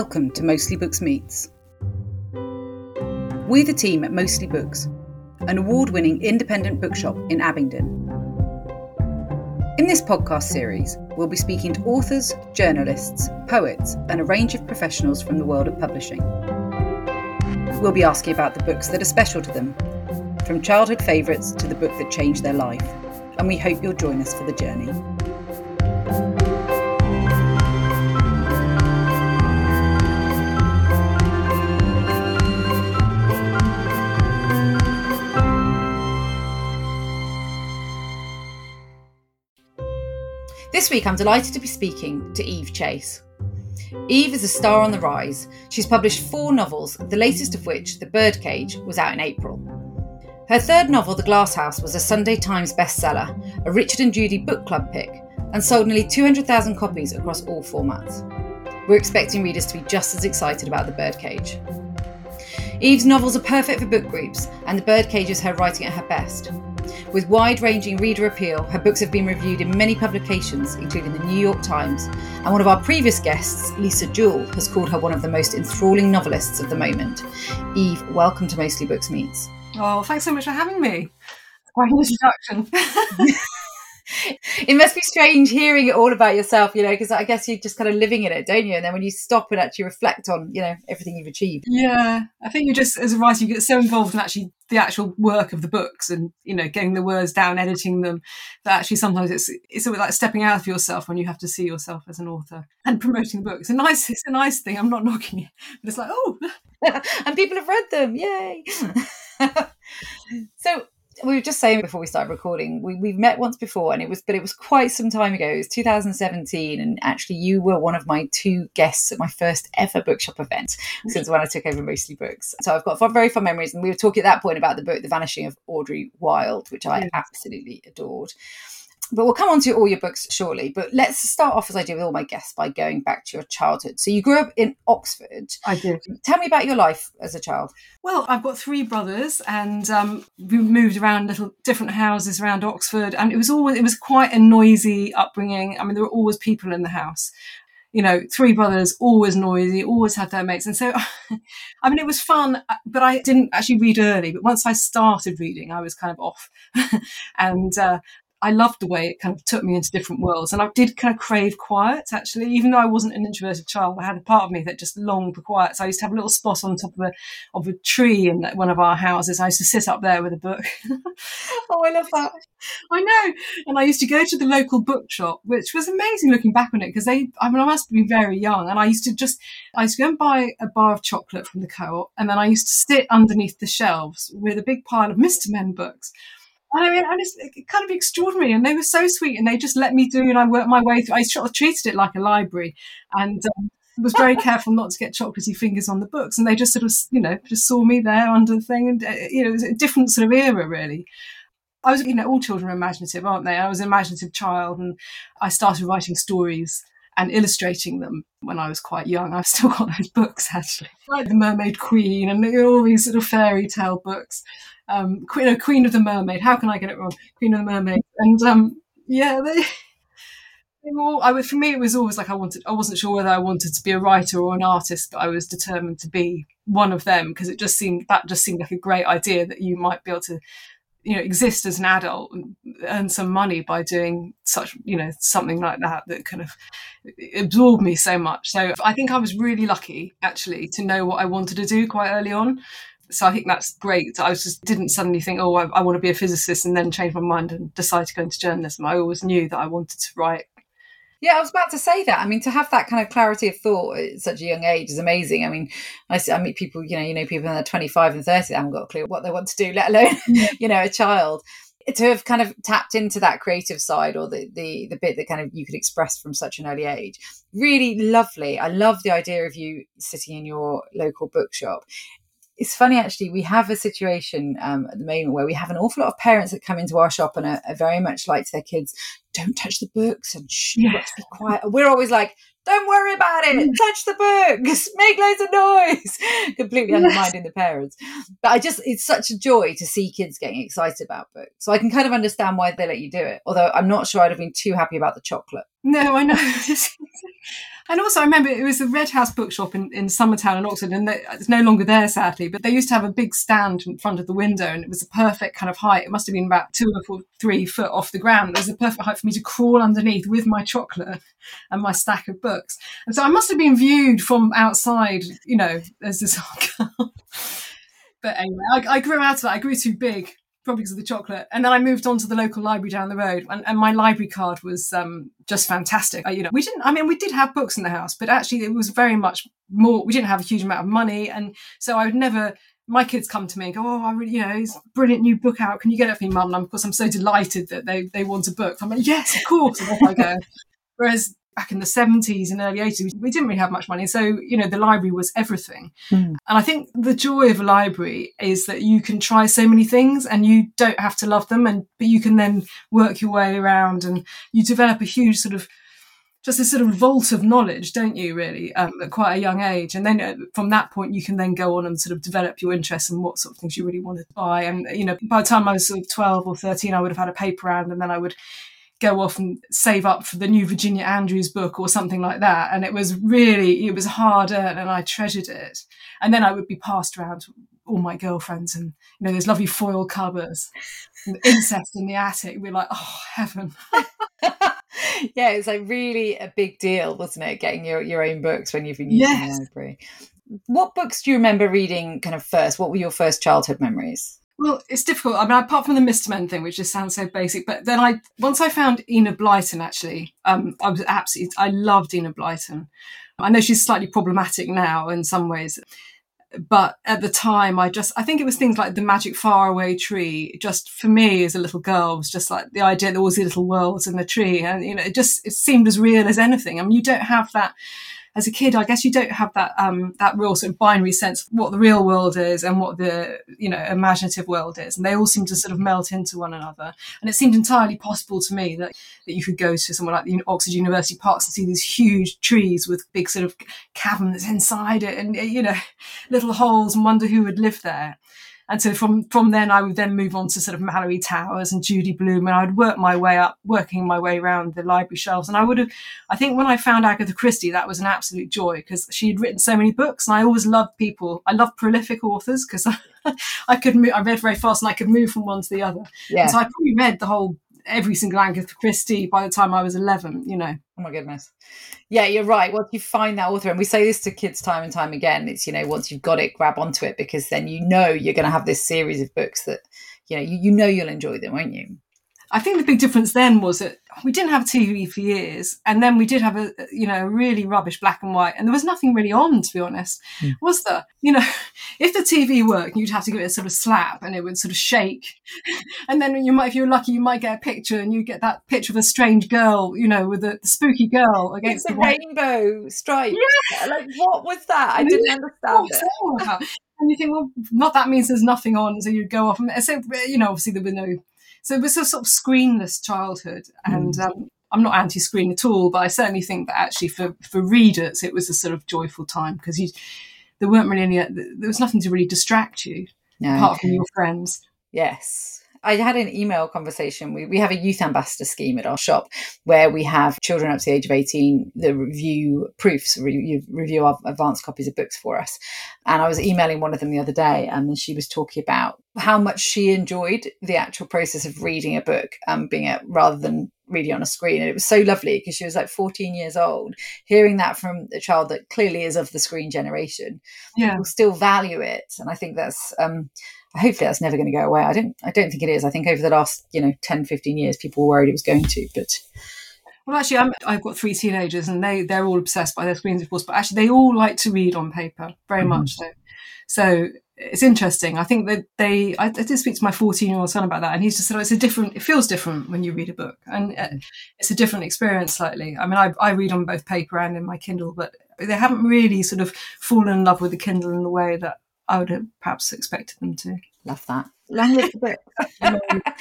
Welcome to Mostly Books Meets. We're the team at Mostly Books, an award winning independent bookshop in Abingdon. In this podcast series, we'll be speaking to authors, journalists, poets, and a range of professionals from the world of publishing. We'll be asking about the books that are special to them, from childhood favourites to the book that changed their life, and we hope you'll join us for the journey. This week, I'm delighted to be speaking to Eve Chase. Eve is a star on the rise. She's published four novels, the latest of which, The Birdcage, was out in April. Her third novel, The Glass House, was a Sunday Times bestseller, a Richard and Judy book club pick, and sold nearly 200,000 copies across all formats. We're expecting readers to be just as excited about The Birdcage. Eve's novels are perfect for book groups, and The Birdcage is her writing at her best. With wide ranging reader appeal, her books have been reviewed in many publications, including the New York Times, and one of our previous guests, Lisa Jewell, has called her one of the most enthralling novelists of the moment. Eve, welcome to Mostly Books Meets. Oh, thanks so much for having me. Quite an introduction. it must be strange hearing it all about yourself, you know, because I guess you're just kind of living in it, don't you? And then when you stop and actually reflect on, you know, everything you've achieved. Yeah, I think you just, as a writer, you get so involved in actually the actual work of the books and, you know, getting the words down, editing them, that actually sometimes it's it's sort of like stepping out of yourself when you have to see yourself as an author and promoting the book. It's a nice, it's a nice thing. I'm not knocking it, but it's like, oh. and people have read them. Yay. so we were just saying before we started recording, we, we've met once before and it was, but it was quite some time ago. It was 2017. And actually, you were one of my two guests at my first ever bookshop event since when I took over Mostly Books. So I've got very fond memories. And we were talking at that point about the book, The Vanishing of Audrey Wilde, which I absolutely adored. But we'll come on to all your books shortly. But let's start off, as I do with all my guests, by going back to your childhood. So you grew up in Oxford. I did. Tell me about your life as a child. Well, I've got three brothers, and um, we moved around little different houses around Oxford, and it was always it was quite a noisy upbringing. I mean, there were always people in the house. You know, three brothers, always noisy, always had their mates. And so, I mean, it was fun, but I didn't actually read early. But once I started reading, I was kind of off. and uh, I loved the way it kind of took me into different worlds. And I did kind of crave quiet, actually. Even though I wasn't an introverted child, I had a part of me that just longed for quiet. So I used to have a little spot on top of a, of a tree in one of our houses. I used to sit up there with a book. oh, I love that. I know. And I used to go to the local bookshop, which was amazing looking back on it because they, I mean, I must been very young. And I used to just, I used to go and buy a bar of chocolate from the co op. And then I used to sit underneath the shelves with a big pile of Mr. Men books I mean, and it's kind of extraordinary. And they were so sweet, and they just let me do, and I worked my way through. I sort of treated it like a library, and um, was very careful not to get chocolatey fingers on the books. And they just sort of, you know, just saw me there under the thing, and uh, you know, it was a different sort of era, really. I was, you know, all children are imaginative, aren't they? I was an imaginative child, and I started writing stories and illustrating them when I was quite young. I've still got those books actually, like the Mermaid Queen and all these of fairy tale books um, Queen, no, Queen of the Mermaid. How can I get it wrong? Queen of the Mermaid. And um, yeah, they, they all, I, for me, it was always like I wanted. I wasn't sure whether I wanted to be a writer or an artist, but I was determined to be one of them because it just seemed that just seemed like a great idea that you might be able to you know exist as an adult and earn some money by doing such you know something like that that kind of absorbed me so much so i think i was really lucky actually to know what i wanted to do quite early on so I think that's great. I just didn't suddenly think, oh, I, I, want to be a physicist, and then change my mind and decide to go into journalism. I always knew that I wanted to write. Yeah, I was about to say that. I mean, to have that kind of clarity of thought at such a young age is amazing. I mean, I, see, I meet people, you know, you know, people in their twenty five and thirty, they haven't got a clue what they want to do, let alone, you know, a child. To have kind of tapped into that creative side or the, the the bit that kind of you could express from such an early age, really lovely. I love the idea of you sitting in your local bookshop it's funny actually we have a situation um, at the moment where we have an awful lot of parents that come into our shop and are, are very much like their kids don't touch the books and shh yeah. be quiet. We're always like don't worry about it. Mm. touch the books. Make loads of noise. Completely undermining the parents. But i just it's such a joy to see kids getting excited about books. So i can kind of understand why they let you do it although i'm not sure i'd have been too happy about the chocolate No, I know. and also, I remember it was the Red House bookshop in, in Summertown in Oxford, and they, it's no longer there, sadly. But they used to have a big stand in front of the window, and it was a perfect kind of height. It must have been about two or three foot off the ground. It was a perfect height for me to crawl underneath with my chocolate and my stack of books. And so I must have been viewed from outside, you know, as this girl. but anyway, I, I grew out of that. I grew too big probably because of the chocolate. And then I moved on to the local library down the road, and, and my library card was um, just fantastic. I, you know, we didn't. I mean, we did have books in the house, but actually, it was very much more. We didn't have a huge amount of money, and so I would never. My kids come to me and go, "Oh, I really, you know, it's a brilliant new book out. Can you get it for me, mum?" And of course, I'm so delighted that they they want a book. I'm like, "Yes, of course." And off I go. Whereas back in the 70s and early 80s, we didn't really have much money. So, you know, the library was everything. Mm. And I think the joy of a library is that you can try so many things and you don't have to love them. And, but you can then work your way around and you develop a huge sort of just a sort of vault of knowledge, don't you, really, um, at quite a young age? And then uh, from that point, you can then go on and sort of develop your interests and what sort of things you really want to buy. And, you know, by the time I was sort of 12 or 13, I would have had a paper round and then I would go off and save up for the new Virginia Andrews book or something like that. And it was really, it was hard earned and I treasured it. And then I would be passed around to all my girlfriends and, you know, those lovely foil covers and incest in the attic. We're like, oh, heaven. yeah, it's like really a big deal, wasn't it? Getting your, your own books when you've been using yes. the library. What books do you remember reading kind of first? What were your first childhood memories? Well, it's difficult. I mean, apart from the Mr. Men thing, which just sounds so basic, but then I once I found Enid Blyton. Actually, um, I was absolutely I loved Enid Blyton. I know she's slightly problematic now in some ways, but at the time, I just I think it was things like the magic faraway tree. Just for me as a little girl, was just like the idea there was these little worlds in the tree, and you know, it just it seemed as real as anything. I mean, you don't have that as a kid, I guess you don't have that um, that real sort of binary sense of what the real world is and what the you know imaginative world is, and they all seem to sort of melt into one another. And it seemed entirely possible to me that that you could go to somewhere like the Oxford University parks and see these huge trees with big sort of caverns inside it, and you know little holes, and wonder who would live there. And so from from then, I would then move on to sort of Malory Towers and Judy Blume, and I would work my way up, working my way around the library shelves. And I would have, I think, when I found Agatha Christie, that was an absolute joy because she had written so many books, and I always loved people. I love prolific authors because I, I could move, I read very fast, and I could move from one to the other. Yeah. And so I probably read the whole every single Agatha Christie by the time I was 11, you know. Oh my goodness. Yeah, you're right. Once you find that author, and we say this to kids time and time again, it's, you know, once you've got it, grab onto it because then you know you're going to have this series of books that, you know, you, you know you'll enjoy them, won't you? I think the big difference then was that we didn't have TV for years, and then we did have a you know really rubbish black and white, and there was nothing really on to be honest, mm. was there? You know, if the TV worked, you'd have to give it a sort of slap, and it would sort of shake, and then you might, if you were lucky, you might get a picture, and you get that picture of a strange girl, you know, with a the spooky girl against it's the rainbow stripe. Yeah, like what was that? I didn't understand it. And you think, well, not that means there's nothing on, so you'd go off and so you know, obviously there were no so it was a sort of screenless childhood, and mm. um, I'm not anti-screen at all, but I certainly think that actually for for readers it was a sort of joyful time because you there weren't really any there was nothing to really distract you no. apart from your friends. Yes, I had an email conversation. We, we have a youth ambassador scheme at our shop where we have children up to the age of 18 that review proofs, review, review our advanced copies of books for us. And I was emailing one of them the other day and she was talking about how much she enjoyed the actual process of reading a book, um, being it rather than reading on a screen. And it was so lovely because she was like 14 years old, hearing that from a child that clearly is of the screen generation. Yeah. Will still value it. And I think that's, um, hopefully that's never going to go away. I don't I don't think it is. I think over the last, you know, 10, 15 years people were worried it was going to, but well, actually, i have got three teenagers, and they they're all obsessed by their screens, of course. But actually, they all like to read on paper, very mm-hmm. much so. So it's interesting. I think that they. I, I did speak to my fourteen-year-old son about that, and he's just said, oh, "It's a different. It feels different when you read a book, and uh, it's a different experience slightly." I mean, I, I read on both paper and in my Kindle, but they haven't really sort of fallen in love with the Kindle in the way that I would have perhaps expected them to. Love that. Long live the book.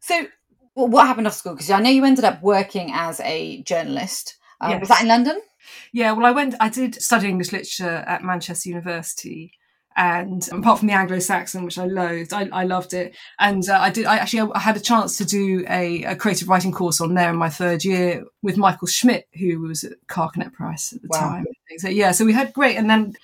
so, well, what happened after school? Because I know you ended up working as a journalist. Um, yes. Was that in London? Yeah, well, I went. I did study English literature at Manchester University, and apart from the Anglo-Saxon, which I loathed, I, I loved it. And uh, I did. I actually I had a chance to do a, a, creative writing course on there in my third year with Michael Schmidt, who was at Carcanet Press at the wow. time. So yeah, so we had great. And then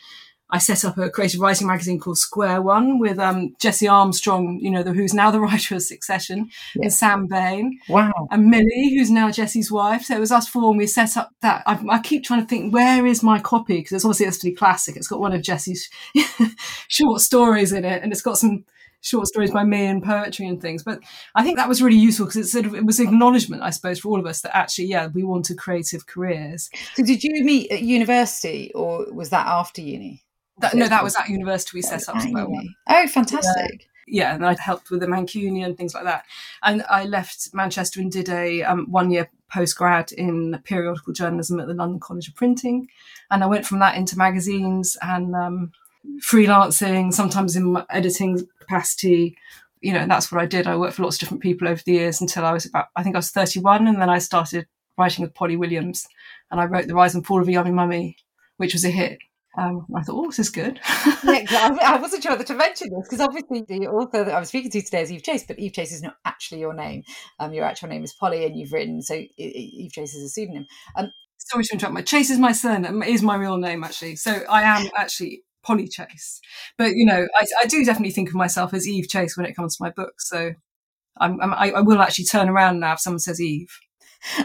I set up a creative writing magazine called Square One with um, Jesse Armstrong, you know, the, who's now the writer of Succession, yeah. and Sam Bain. Wow. And Millie, who's now Jesse's wife. So it was us four, and we set up that. I, I keep trying to think, where is my copy? Because it's obviously a study classic. It's got one of Jesse's short stories in it, and it's got some short stories by me and poetry and things. But I think that was really useful because it sort of it was acknowledgement, I suppose, for all of us that actually, yeah, we wanted creative careers. So did you meet at university, or was that after uni? That, no, that was at university we set up One. Oh, fantastic. Yeah. yeah, and I helped with the Mancunion and things like that. And I left Manchester and did a um, one year postgrad in periodical journalism at the London College of Printing. And I went from that into magazines and um, freelancing, sometimes in editing capacity. You know, that's what I did. I worked for lots of different people over the years until I was about, I think I was 31. And then I started writing with Polly Williams. And I wrote The Rise and Fall of a Yummy Mummy, which was a hit. Um, I thought, oh, this is good. yeah, I wasn't sure whether to mention this because obviously the author that I was speaking to today is Eve Chase, but Eve Chase is not actually your name. Um, your actual name is Polly, and you've written so Eve Chase is a pseudonym. Um, Sorry to interrupt. My Chase is my surname, is my real name actually. So I am actually Polly Chase, but you know, I, I do definitely think of myself as Eve Chase when it comes to my books. So I'm, I'm, I will actually turn around now if someone says Eve.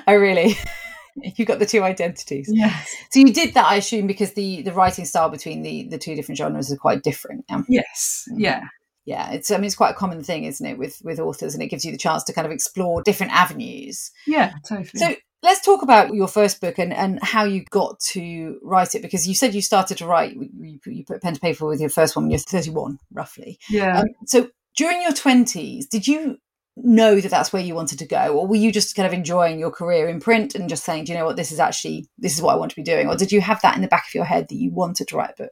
Oh, really? you got the two identities. Yes. So you did that, I assume, because the the writing style between the the two different genres are quite different. Yeah. Yes. Mm-hmm. Yeah. Yeah, it's I mean it's quite a common thing, isn't it, with with authors, and it gives you the chance to kind of explore different avenues. Yeah, totally. So let's talk about your first book and, and how you got to write it because you said you started to write you, you put pen to paper with your first one when you're 31 roughly yeah um, so during your 20s did you know that that's where you wanted to go or were you just kind of enjoying your career in print and just saying do you know what? This is actually this is what i want to be doing or did you have that in the back of your head that you wanted to write a book?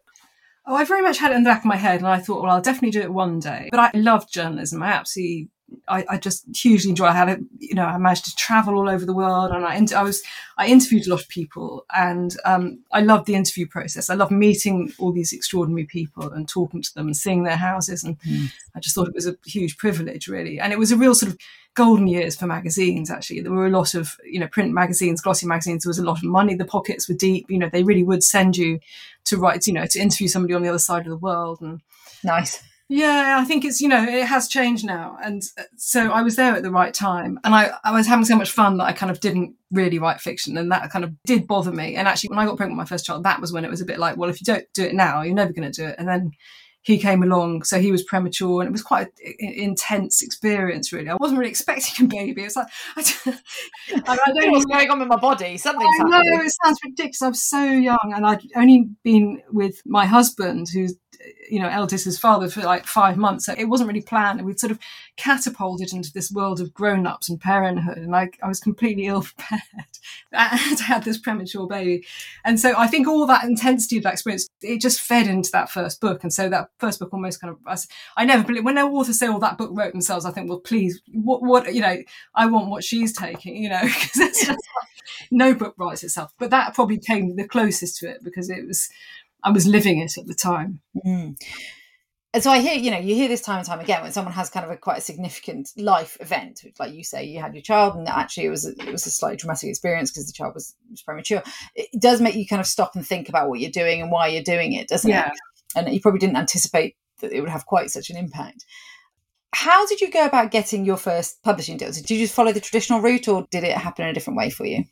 Oh i very much had it in the back of my head and i thought well i'll definitely do it one day. But i loved journalism. I absolutely I, I, just hugely enjoy. I had a, you know, I managed to travel all over the world, and I, I was, I interviewed a lot of people, and um, I loved the interview process. I loved meeting all these extraordinary people and talking to them and seeing their houses, and mm. I just thought it was a huge privilege, really. And it was a real sort of golden years for magazines. Actually, there were a lot of, you know, print magazines, glossy magazines. There was a lot of money. The pockets were deep. You know, they really would send you to write, you know, to interview somebody on the other side of the world, and nice yeah, I think it's, you know, it has changed now. And uh, so I was there at the right time. And I, I was having so much fun that I kind of didn't really write fiction. And that kind of did bother me. And actually, when I got pregnant with my first child, that was when it was a bit like, well, if you don't do it now, you're never going to do it. And then he came along, so he was premature, and it was quite an intense experience. Really, I wasn't really expecting a baby. It's like I, don't, I, don't know what's going on with my body. Something's I know happening. it sounds ridiculous. I was so young, and I'd only been with my husband, who's you know, Eldest's father for like five months. It wasn't really planned. And we'd sort of catapulted into this world of grown ups and parenthood. And I, I was completely ill prepared to have this premature baby. And so I think all that intensity of that experience, it just fed into that first book. And so that first book almost kind of, I, I never believe, when authors say, all that book wrote themselves, I think, well, please, what, what, you know, I want what she's taking, you know, because it's just, no book writes itself. But that probably came the closest to it because it was, I was living it at the time. Mm. And so I hear, you know, you hear this time and time again when someone has kind of a quite a significant life event, like you say, you had your child, and actually it was a, it was a slightly traumatic experience because the child was, was premature. It does make you kind of stop and think about what you're doing and why you're doing it, doesn't yeah. it? And you probably didn't anticipate that it would have quite such an impact. How did you go about getting your first publishing deal? Did you just follow the traditional route, or did it happen in a different way for you?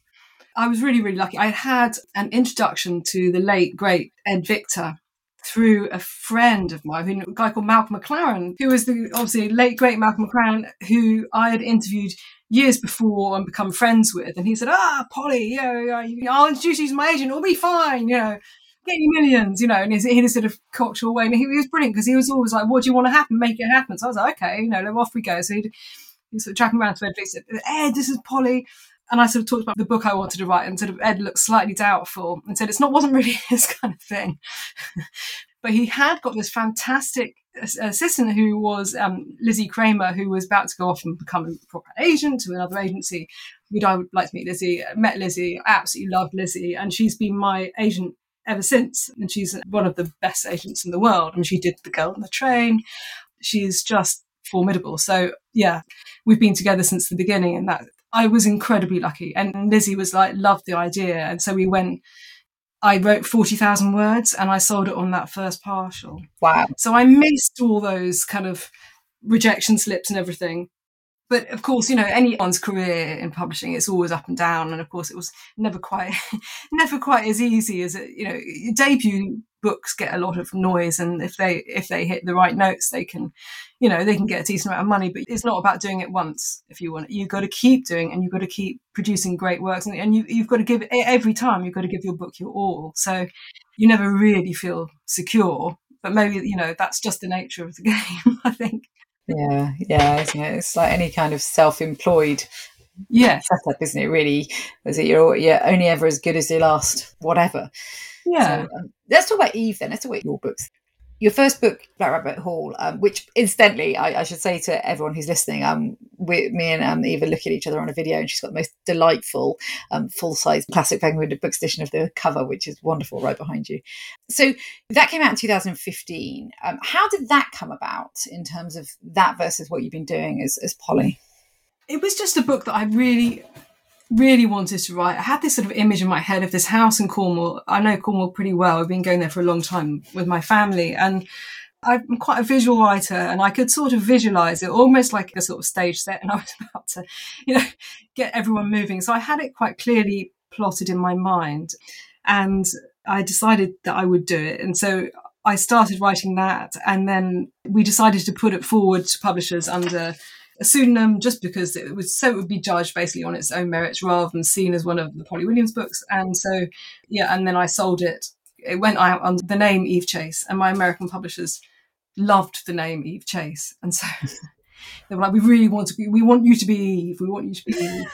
I was really, really lucky. I had an introduction to the late, great Ed Victor through a friend of mine, a guy called Malcolm McLaren, who was the obviously late, great Malcolm McLaren, who I had interviewed years before and become friends with. And he said, Ah, Polly, yeah, yeah, I'll introduce you to my agent, it'll be fine, you know. Get you millions, you know, and in his sort of cultural way. And he, was brilliant because he was always like, What do you want to happen? Make it happen. So I was like, Okay, you know, off we go. So he'd, sort of tracking around to Ed, said, Ed, this is Polly and I sort of talked about the book I wanted to write, and sort of Ed looked slightly doubtful and said it's not wasn't really his kind of thing. but he had got this fantastic assistant who was um, Lizzy Kremer, who was about to go off and become a proper agent to another agency. Would I would like to meet Lizzy? Met Lizzy, absolutely loved Lizzy, and she's been my agent ever since. And she's one of the best agents in the world. I mean, she did The Girl on the Train. She's just formidable. So yeah, we've been together since the beginning and that I was incredibly lucky. And Lizzy was like, loved the idea. And so we went, I wrote 40,000 words and I sold it on that first partial. Wow. So I missed all those kind of rejection slips and everything but of course, you know, anyone's career in publishing, it's always up and down. And of course, it was never quite, never quite as easy as it, you know, debut books get a lot of noise. And if they, if they hit the right notes, they can, you know, they can get a decent amount of money, but it's not about doing it once. If you want, it you've got to keep doing and you've got to keep producing great works. And, and you, you've got to give every time you've got to give your book your all. So you never really feel secure, but maybe, you know, that's just the nature of the game, I think. Yeah, yeah, isn't it? It's like any kind of self-employed yeah setup, isn't it? Really, is it you're, you're only ever as good as your last whatever. Yeah. So, um, let's talk about Eve then. Let's talk about your books your first book, Black Rabbit Hall, um, which incidentally, I, I, should say to everyone who's listening, um, we, me and um, Eva look at each other on a video, and she's got the most delightful um, full size classic Penguin Books edition of the cover, which is wonderful right behind you. So that came out in 2015. Um, how did that come about in terms of that versus what you've been doing as, as Polly? It was just a book that I really really wanted to write. I had this sort of image in my head of this house in Cornwall. I know Cornwall pretty well. I've been going there for a long time with my family and I'm quite a visual writer and I could sort of visualize it almost like a sort of stage set and I was about to, you know, get everyone moving. So I had it quite clearly plotted in my mind and I decided that I would do it. And so I started writing that and then we decided to put it forward to publishers under a pseudonym just because it was so it would be judged basically on its own merits rather than seen as one of the Polly Williams books. And so, yeah, and then I sold it. It went out under the name Eve Chase, and my American publishers loved the name Eve Chase, and so they were like, "We really want to be. We want you to be Eve. We want you to be." Eve.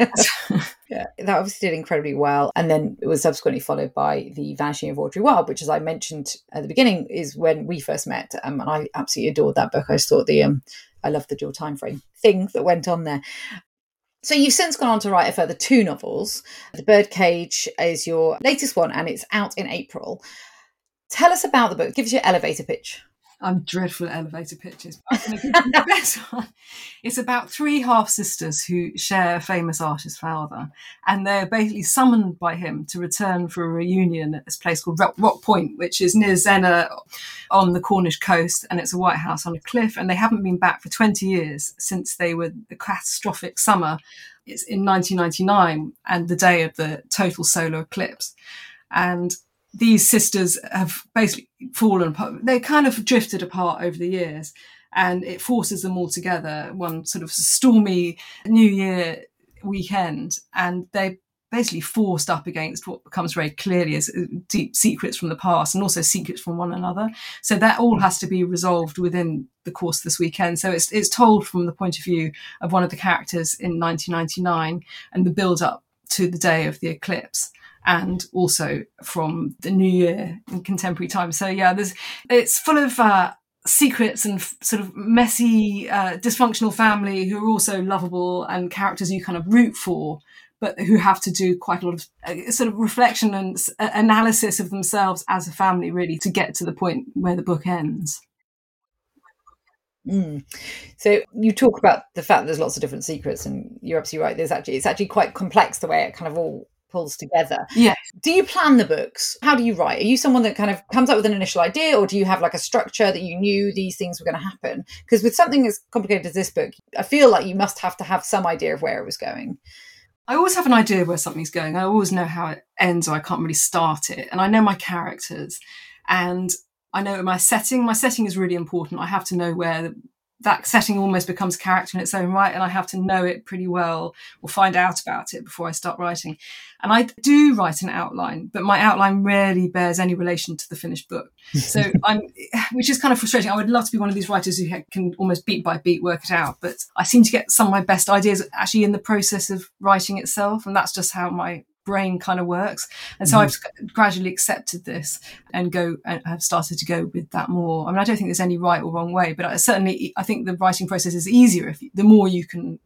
yeah, that obviously did incredibly well. And then it was subsequently followed by The Vanishing of Audrey Wilde, which, as I mentioned at the beginning, is when we first met. Um, and I absolutely adored that book. I just thought the um, I love the dual time frame thing that went on there. So you've since gone on to write a further two novels. The Birdcage is your latest one, and it's out in April. Tell us about the book. Give us your elevator pitch. I'm dreadful at elevator pitches. the best one. It's about three half sisters who share a famous artist father, and they're basically summoned by him to return for a reunion at this place called Rock, Point, which is near Zennor on the Cornish coast, and it's a white house on a cliff. And they haven't been back for 20 years since they were the catastrophic summer. It's in 1999 and the day of the total solar eclipse. And these sisters have basically fallen apart. They kind of drifted apart over the years, and it forces them all together one sort of stormy New Year weekend, and they basically forced up against what becomes very clearly as uh, deep secrets from the past and also secrets from one another. So that all has to be resolved within the course of this weekend. So it's it's told from the point of view of one of the characters in 1999 and the build up to the day of the eclipse and also from the new year in contemporary times. So yeah, there's it's full of uh, secrets and f- sort of messy, uh, dysfunctional family who are also lovable and characters you kind of root for, but who have to do quite a lot of uh, sort of reflection and uh, analysis of themselves as a family, really, to get to the point where the book ends. Mm. So you talk about the fact there's lots of different secrets, and you're absolutely right. There's actually it's actually quite complex the way it kind of all pulls together. Yeah. Do you plan the books? How do you write? Are you someone that kind of comes up with an initial idea or do you have like a structure that you knew these things were going to happen? Because with something as complicated as this book, I feel like you must have to have some idea of where it was going. I always have an idea where something's going. I always know how it ends or I can't really start it. And I know my characters and I know my setting. My setting is really important. I have to know where that setting almost becomes character in its own right and i have to know it pretty well or find out about it before i start writing. And i do write an outline but my outline rarely bears any relation to the finished book. So i'm which is kind of frustrating. I would love to be one of these writers who can almost beat by beat work it out but i seem to get some of my best ideas actually in the process of writing itself and that's just how my brain kind of works. And so mm-hmm. I've gradually accepted this and go and have started to go with that more. I mean, I don't think there's any right or wrong way, but I certainly I think the writing process is easier if the more you can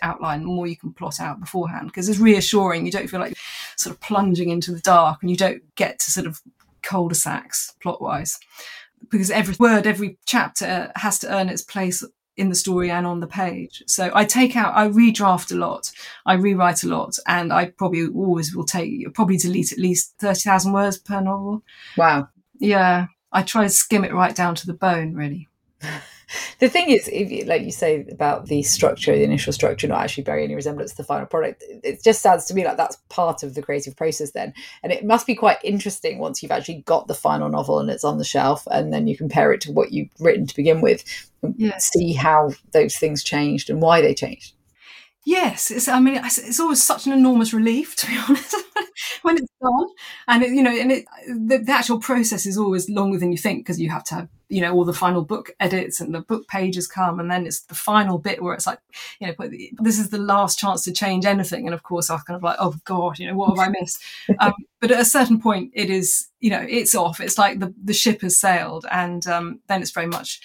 outline, the more you can plot out beforehand because it's reassuring. You don't feel like sort of plunging into the dark and you don't get to sort of cul-de-sacs plot-wise because every word, every chapter has to earn its place in the story and on the page. So I take out, I redraft a lot, I rewrite a lot, and I probably always will take, probably delete at least 30,000 words per novel. Wow. Yeah. I try to skim it right down to the bone, really. the thing is, if you, like you say about the structure, the initial structure, not actually bearing any resemblance to the final product, it just sounds to me like that's part of the creative process then. And it must be quite interesting once you've actually got the final novel and it's on the shelf, and then you compare it to what you've written to begin with, and Yes. see how those things changed and why they changed. Yes, it's. I mean, it's, always such an enormous relief, to be honest, when it's done. And it, you know, and it, the, the actual process is always longer than you think because you have to have, you know, all the final book edits and the book pages come, and then it's the final bit where it's like, you know, this is the last chance to change anything. And of course, I was kind of like, oh god, you know, what have I missed? um, but at a certain point, it is, you know, it's off. It's like the the ship has sailed, and um, then it's very much.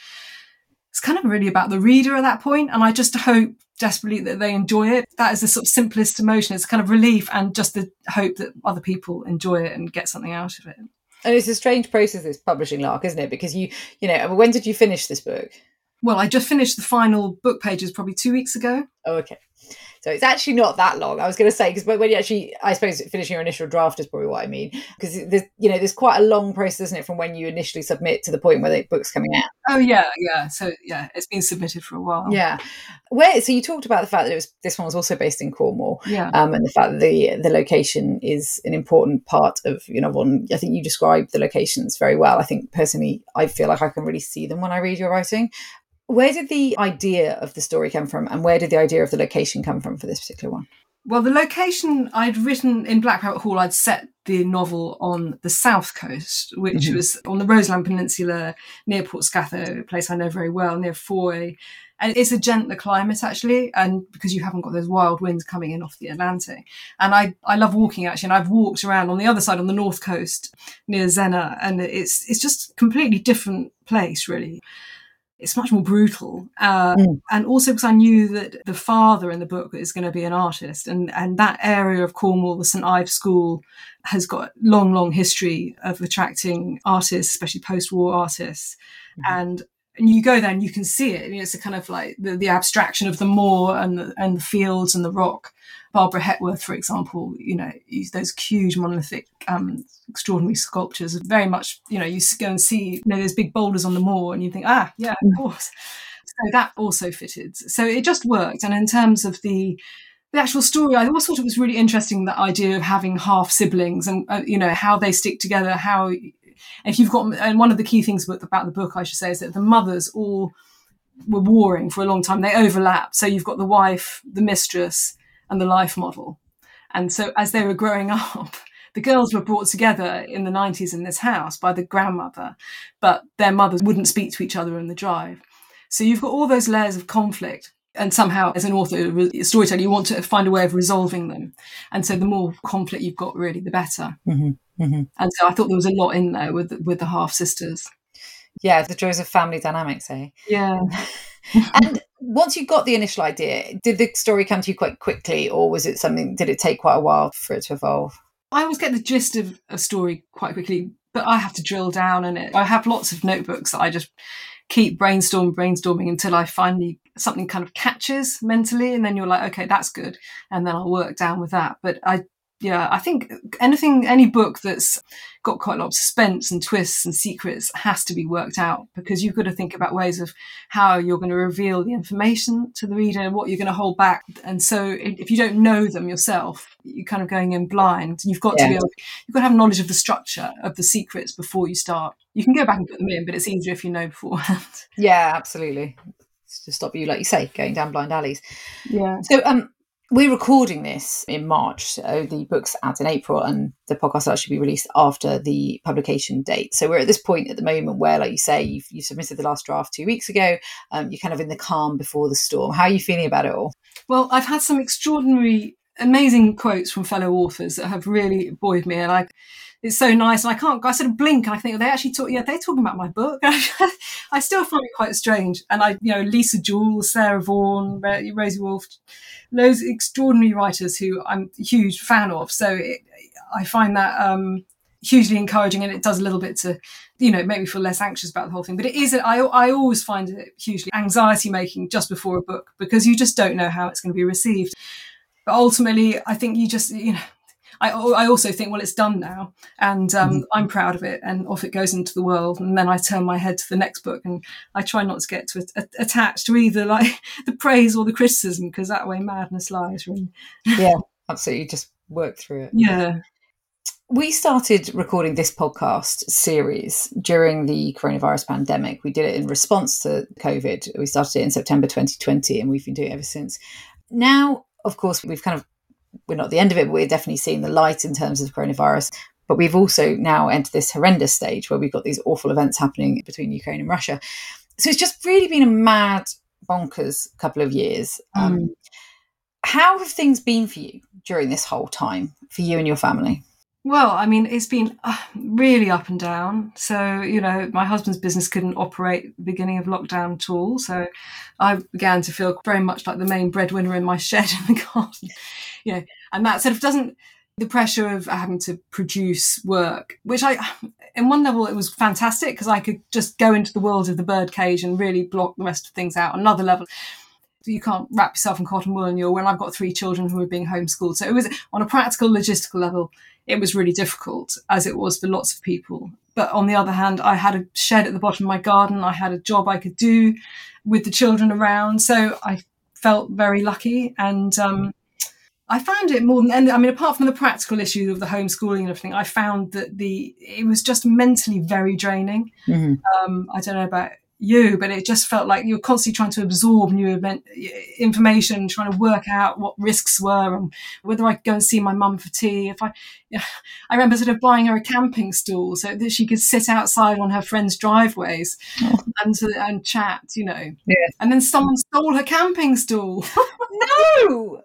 It's kind of really about the reader at that point, and I just hope desperately that they enjoy it. That is the sort of simplest emotion. It's kind of relief and just the hope that other people enjoy it and get something out of it. And it's a strange process, this publishing lark, isn't it? Because you, you know, when did you finish this book? Well, I just finished the final book pages probably two weeks ago. Oh, okay. So it's actually not that long. I was going to say because when you actually, I suppose finishing your initial draft is probably what I mean because there's, you know, there's quite a long process, isn't it, from when you initially submit to the point where the book's coming out. Oh yeah, yeah. So yeah, it's been submitted for a while. Yeah. Where so you talked about the fact that it was this one was also based in Cornwall, Yeah. um, and the fact that the the location is an important part of your novel. And I think you described the locations very well. I think personally, I feel like I can really see them when I read your writing. Where did the idea of the story come from, and where did the idea of the location come from for this particular one? Well, the location I'd written in Black Rabbit Hall, I'd set the novel on the south coast, which Mhm. was on the Roseland Peninsula near Port Scatho, a place I know very well, near Fowey. And it's a gentler climate actually, and because you haven't got those wild winds coming in off the Atlantic. And I, I love walking actually, and I've walked around on the other side on the north coast near Zennor, and it's it's just a completely different place really. It's much more brutal, uh, Mm. and also because I knew that the father in the book is going to be an artist, and and that area of Cornwall, the St Ives School, has got long, long history of attracting artists, especially post-war artists, Mhm. and and you go there and you can see it. I mean, it's a kind of like the, the abstraction of the moor and the, and the fields and the rock. Barbara Hepworth, for example, you know, those huge monolithic, um, extraordinary sculptures. Very much, you know, you go and see, you know, those big boulders on the moor, and you think, ah, yeah, of course. So that also fitted. So it just worked. And in terms of the the actual story, I always thought it was really interesting that idea of having half siblings and uh, you know how they stick together. How if you've got and one of the key things about, the book, I should say, is that the mothers all were warring for a long time. They overlap. So you've got the wife, the mistress, and the life model. And so as they were growing up, the girls were brought together in the 90s in this house by the grandmother, but their mothers wouldn't speak to each other in the drive. So you've got all those layers of conflict. And somehow, as an author, a storyteller, you want to find a way of resolving them. And so the more conflict you've got, really, the better. Mm-hmm. Mm-hmm. And so I thought there was a lot in there with with the half sisters. Yeah, the joys of family dynamics, eh? Yeah. and once you got the initial idea, did the story come to you quite quickly, or was it something? Did it take quite a while for it to evolve? I always get the gist of a story quite quickly, but I have to drill down in it. I have lots of notebooks that I just keep brainstorm brainstorming until I finally something kind of catches mentally, and then you're like, okay, that's good, and then I'll work down with that. But I, yeah, I think anything, any book that's got quite a lot of suspense and twists and secrets has to be worked out because you've got to think about ways of how you're going to reveal the information to the reader and what you're going to hold back. And so if you don't know them yourself, you're kind of going in blind. You've got to be able, you've got to have knowledge of the structure of the secrets before you start. You can go back and put them in, but it's easier if you know beforehand. Yeah, absolutely. It's to stop you, like you say, going down blind alleys. Yeah. So, um, we're recording this in March. So the book's out in April, and the podcast will actually be released after the publication date. So we're at this point at the moment where, like you say, you've, you submitted the last draft two weeks ago. Um, you're kind of in the calm before the storm. How are you feeling about it all? Well, I've had some extraordinary, amazing quotes from fellow authors that have really buoyed me, and I, it's so nice. And I can't, I sort of blink, and I think they actually talk. Yeah, they're talking about my book. I still find it quite strange. And I, you know, Lisa Jewell, Sarah Vaughan, Ro- Rosie Wolf, those extraordinary writers who I'm a huge fan of. So it, I find that um, hugely encouraging and it does a little bit to you know make me feel less anxious about the whole thing but it is I, I always find it hugely anxiety making just before a book because you just don't know how it's going to be received but ultimately i think you just you know I, I also think, well, it's done now, and um, mm-hmm. I'm proud of it, and off it goes into the world. And then I turn my head to the next book, and I try not to get to a, attached to either like the praise or the criticism, because that way madness lies. Really. Yeah, absolutely. Just work through it. Yeah. We started recording this podcast series during the coronavirus pandemic. We did it in response to COVID. We started it in September 2020 and we've been doing it ever since. Now, of course, we've kind of, we're not at the end of it, but we're definitely seeing the light in terms of coronavirus. But we've also now entered this horrendous stage where we've got these awful events happening between Ukraine and Russia. So it's just really been a mad, bonkers couple of years. Mm. Um, how have things been for you during this whole time, for you and your family? Well, I mean, it's been uh, really up and down. So, you know, my husband's business couldn't operate the beginning of lockdown at all. So I began to feel very much like the main breadwinner in my shed in the garden. you know, and that sort of doesn't, the pressure of having to produce work, which I, in one level, it was fantastic because I could just go into the world of the birdcage and really block the rest of things out. Another level, you can't wrap yourself in cotton wool and you're when I've got three children who are being homeschooled. So it was on a practical logistical level, it was really difficult as it was for lots of people. But on the other hand, I had a shed at the bottom of my garden. I had a job I could do with the children around. So I felt very lucky. And um, I found it more than, and I mean, apart from the practical issue of the homeschooling and everything, I found that the, it was just mentally very draining. Mm-hmm. Um, I don't know about you, but it just felt like you're constantly trying to absorb new event, information, trying to work out what risks were and whether I could go and see my mum for tea. If I, I remember sort of buying her a camping stool so that she could sit outside on her friends' driveways oh. and and chat, you know. Yeah. And then someone stole her camping stool. no,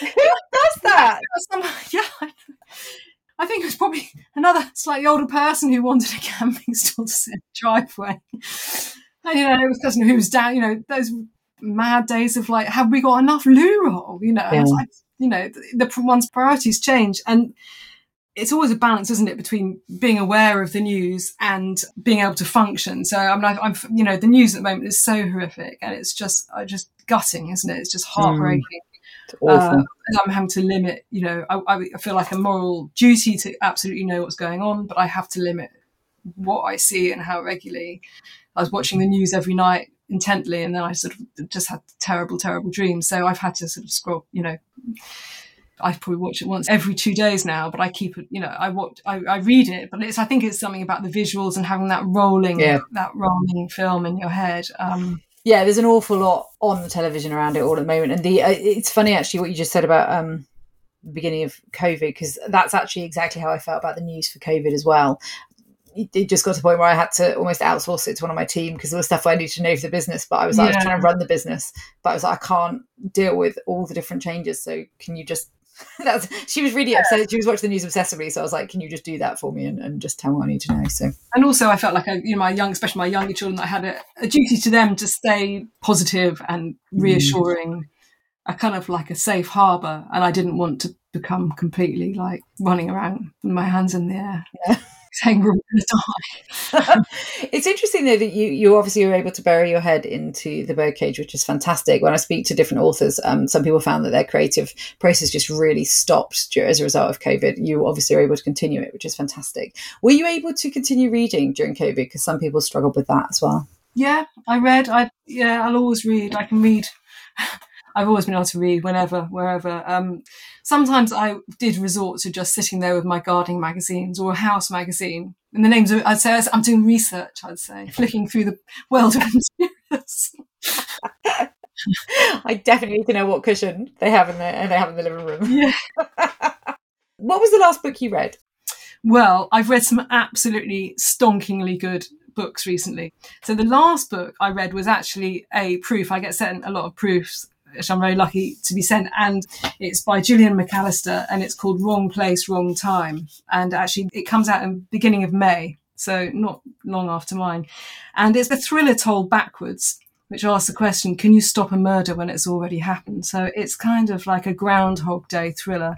who does that? yeah. I think it was probably another slightly older person who wanted a camping stool to sit in the driveway. And, you know, it was who was down, you know, those mad days of like, have we got enough loo roll? You know, yeah. like, you know, the, the one's priorities change. And it's always a balance, isn't it, between being aware of the news and being able to function. So I mean, I, am you know, the news at the moment is so horrific, and it's just, uh, just gutting, isn't it? It's just heartbreaking. Mm. Uh, and I'm having to limit, you know, I, I feel like a moral duty to absolutely know what's going on, but I have to limit what I see and how regularly. I was watching the news every night intently, and then I sort of just had terrible, terrible dreams. So I've had to sort of scroll, you know. I probably watch it once every two days now, but I keep it, you know, I watch, I, I read it, but it's, I think it's something about the visuals and having that rolling, yeah. that rolling film in your head. Um, yeah, there's an awful lot on the television around it all at the moment, and the uh, it's funny actually what you just said about um, the beginning of COVID because that's actually exactly how I felt about the news for COVID as well it just got to the point where I had to almost outsource it to one of my team because there was stuff I needed to know for the business. But I was, yeah. I was trying to run the business, but I was like, I can't deal with all the different changes. So can you just? That's she was really upset. She was watching the news obsessively, so I was like, "Can you just do that for me and, and just tell me what I need to know?" So, and also, I felt like I, you know, my young, especially my younger children, I had a, a duty to them to stay positive and mm. reassuring, mm. a kind of like a safe harbor, and I didn't want to become completely like running around with my hands in the air. Yeah saying we're going to die. it's interesting though that you you obviously were able to bury your head into the birdcage, which is fantastic. When I speak to different authors, um, some people found that their creative process just really stopped as a result of COVID. You obviously were able to continue it, which is fantastic. Were you able to continue reading during COVID? Because some people struggled with that as well. Yeah, I read. I yeah, I'll always read. I can read. I've always been able to read whenever, wherever. Um, sometimes I did resort to just sitting there with my gardening magazines or a house magazine. And the names of, I'd say I'm doing research. I'd say flicking through the world of materials. I definitely need to know what cushion they have in the they have in the living room. Yeah. what was the last book you read? Well, I've read some absolutely stonkingly good books recently. So the last book I read was actually a proof. I get sent a lot of proofs which I'm very lucky to be sent. And it's by Gillian McAllister and it's called Wrong Place, Wrong Time. And actually, it comes out in beginning of May, so not long after mine. And it's a thriller told backwards, which asks the question, can you stop a murder when it's already happened? So it's kind of like a Groundhog Day thriller.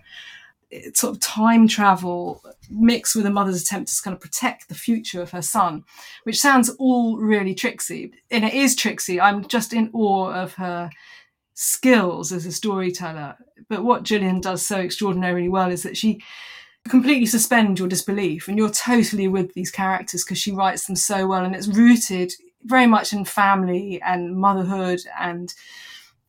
It's sort of time travel mixed with a mother's attempt to kind of protect the future of her son, which sounds all really tricksy. And it is tricksy. I'm just in awe of her skills as a storyteller. But what Gillian does so extraordinarily well is that she completely suspends your disbelief and you're totally with these characters because she writes them so well and it's rooted very much in family and motherhood and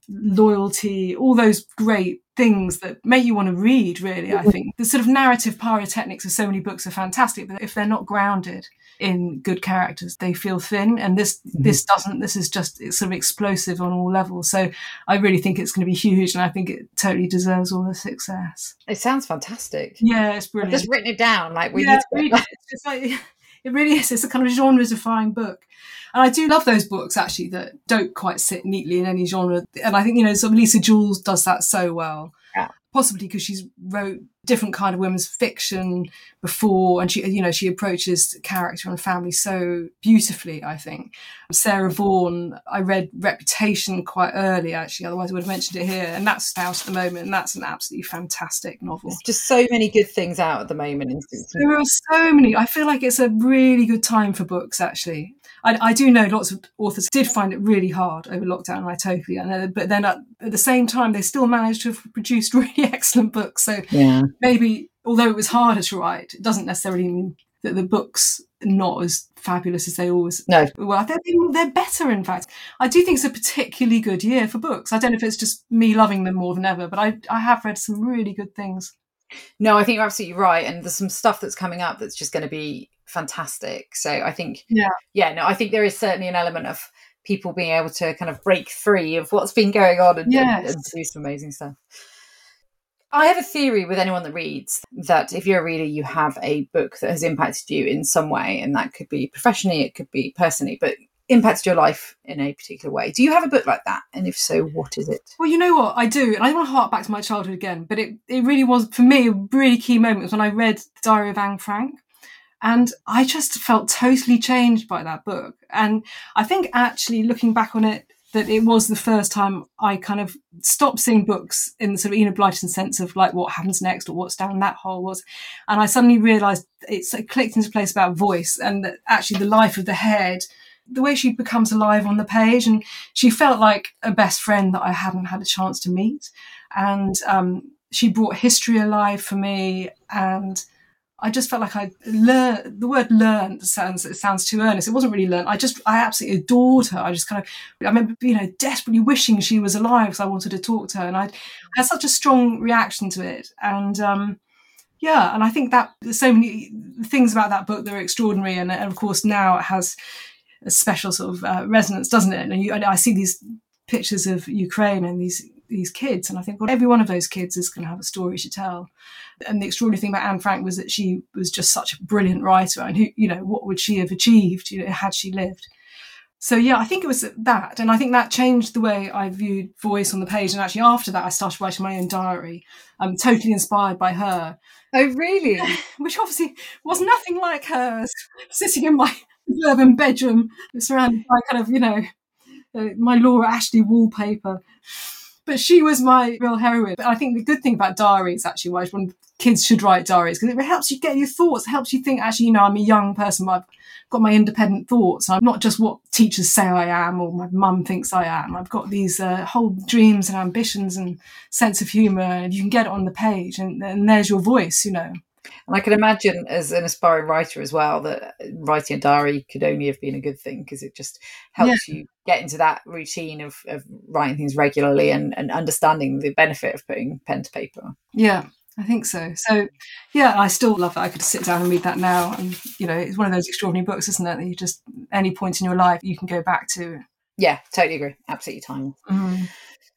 loyalty, all those great things that make you want to read, really, I mm-hmm. think. The sort of narrative pyrotechnics of so many books are fantastic, but if they're not grounded in good characters, they feel thin. And this mm-hmm. this doesn't, this is just it's sort of explosive on all levels. So I really think it's going to be huge and I think it totally deserves all the success. It sounds fantastic. Yeah, it's brilliant. I've just written it down. Like we yeah, need to It's like it really is. It's a kind of genre defying book. And I do love those books actually that don't quite sit neatly in any genre. And I think, you know, sort of Lisa Jewell does that so well. Yeah. Possibly because she's wrote different kind of women's fiction before and she you know she approaches character and family so beautifully i think sarah vaughan i read reputation quite early actually otherwise i would have mentioned it here and that's out at the moment and that's an absolutely fantastic novel There's just so many good things out at the moment there are so many i feel like it's a really good time for books actually I, I, do know lots of authors did find it really hard over lockdown, and I totally know. But then at, at, the same time, they still managed to have produced really excellent books. So yeah. Maybe, although it was harder to write, it doesn't necessarily mean that the books not as fabulous as they always no well they're, they're better in fact i do think it's a particularly good year for books i don't know if it's just me loving them more than ever but i i have read some really good things no i think you're absolutely right and there's some stuff that's coming up that's just going to be fantastic. So I think, yeah, yeah, no, I think there is certainly an element of people being able to kind of break free of what's been going on and, yes. and, and do some amazing stuff. I have a theory with anyone that reads that if you're a reader, you have a book that has impacted you in some way, and that could be professionally, it could be personally, but impacted your life in a particular way. Do you have a book like that? And if so, what is it? Well, you know what? I do. And I want to hark back to my childhood again, but it, it really was, for me, a really key moment was when I read The Diary of Anne Frank. And I just felt totally changed by that book. And I think actually looking back on it, that it was the first time I kind of stopped seeing books in the sort of Enid Blyton sense of like what happens next or what's down that hole was. And I suddenly realized it clicked into place about voice and that actually the life of the head, the way she becomes alive on the page. And she felt like a best friend that I hadn't had a chance to meet. And um, she brought history alive for me. And I just felt like I learned the word learned sounds it sounds too earnest. It wasn't really learned. I just I absolutely adored her. I just kind of I remember you know desperately wishing she was alive because I wanted to talk to her, and I had such a strong reaction to it. And um, yeah, and I think that there's so many things about that book that are extraordinary, and, and of course now it has a special sort of uh, resonance, doesn't it? And you, I see these pictures of Ukraine and these these kids. And I think, well, every one of those kids is going to have a story to tell. And the extraordinary thing about Anne Frank was that she was just such a brilliant writer. And who, you know, what would she have achieved, you know, had she lived? So yeah, I think it was that, and I think that changed the way I viewed voice on the page. And actually, after that, I started writing my own diary. I'm totally inspired by her. Oh, really? Which obviously was nothing like hers, sitting in my urban bedroom, surrounded by kind of you know uh, my Laura Ashley wallpaper but she was my real heroine. But I think the good thing about diaries, actually, why when kids should write diaries, because it helps you get your thoughts, helps you think, actually, you know, I'm a young person, I've got my independent thoughts. I'm not just what teachers say I am or my mum thinks I am. I've got these uh, whole dreams and ambitions and sense of humour, and you can get it on the page, and, and there's your voice, you know. And I can imagine as an aspiring writer as well that writing a diary could only have been a good thing because it just helps yeah. you get into that routine of, of writing things regularly and, and understanding the benefit of putting pen to paper. Yeah, I think so. So, yeah, I still love it. I could sit down and read that now. And, you know, it's one of those extraordinary books, isn't it? That you just, any point in your life, you can go back to. Yeah, totally agree. Absolutely timeless. Mm.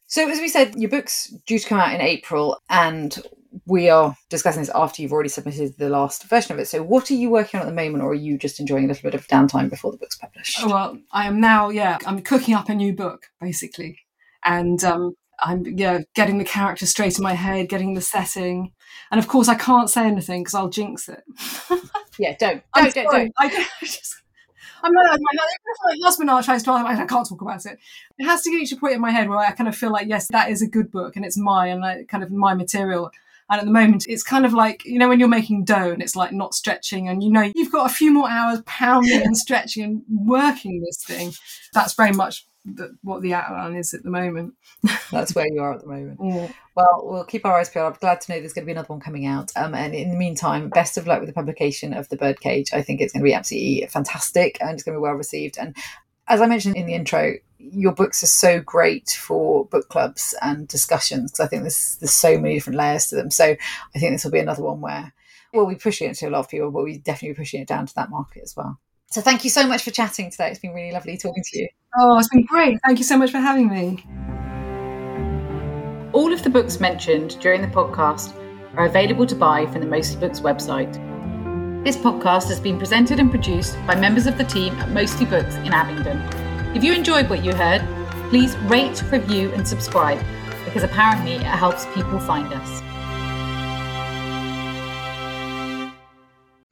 So, as we said, your book's due to come out in April, and we are discussing this after you've already submitted the last version of it. So, what are you working on at the moment, or are you just enjoying a little bit of downtime before the book's published? Oh, well, I am now, yeah, I'm cooking up a new book, basically. And um, I'm yeah, getting the character straight in my head, getting the setting. And of course, I can't say anything because I'll jinx it. yeah, don't. Don't, don't, don't. I just, I'm not, my, my husband now tries to, I can't talk about it. It has to get to a point in my head where I kind of feel like, yes, that is a good book and it's mine and I, kind of my material And at the moment, it's kind of like, you know, when you're making dough and it's like not stretching and you know you've got a few more hours pounding and stretching and working this thing. That's very much the, what the outline is at the moment. That's where you are at the moment. Yeah. Well, we'll keep our eyes peeled. I'm glad to know there's going to be another one coming out. Um, and in the meantime, best of luck with the publication of The Birdcage. I think it's going to be absolutely fantastic and it's going to be well received. And as I mentioned in the intro, your books are so great for book clubs and discussions because I think there's, there's so many different layers to them. So I think this will be another one where we'll be pushing it to a lot of people, but we're definitely be pushing it down to that market as well. So thank you so much for chatting today. It's been really lovely talking to you. Oh, it's been great. Thank you so much for having me. All of the books mentioned during the podcast are available to buy from the Mostly Books website. This podcast has been presented and produced by members of the team at Mostly Books in Abingdon. If you enjoyed what you heard, please rate, review, and subscribe because apparently it helps people find us.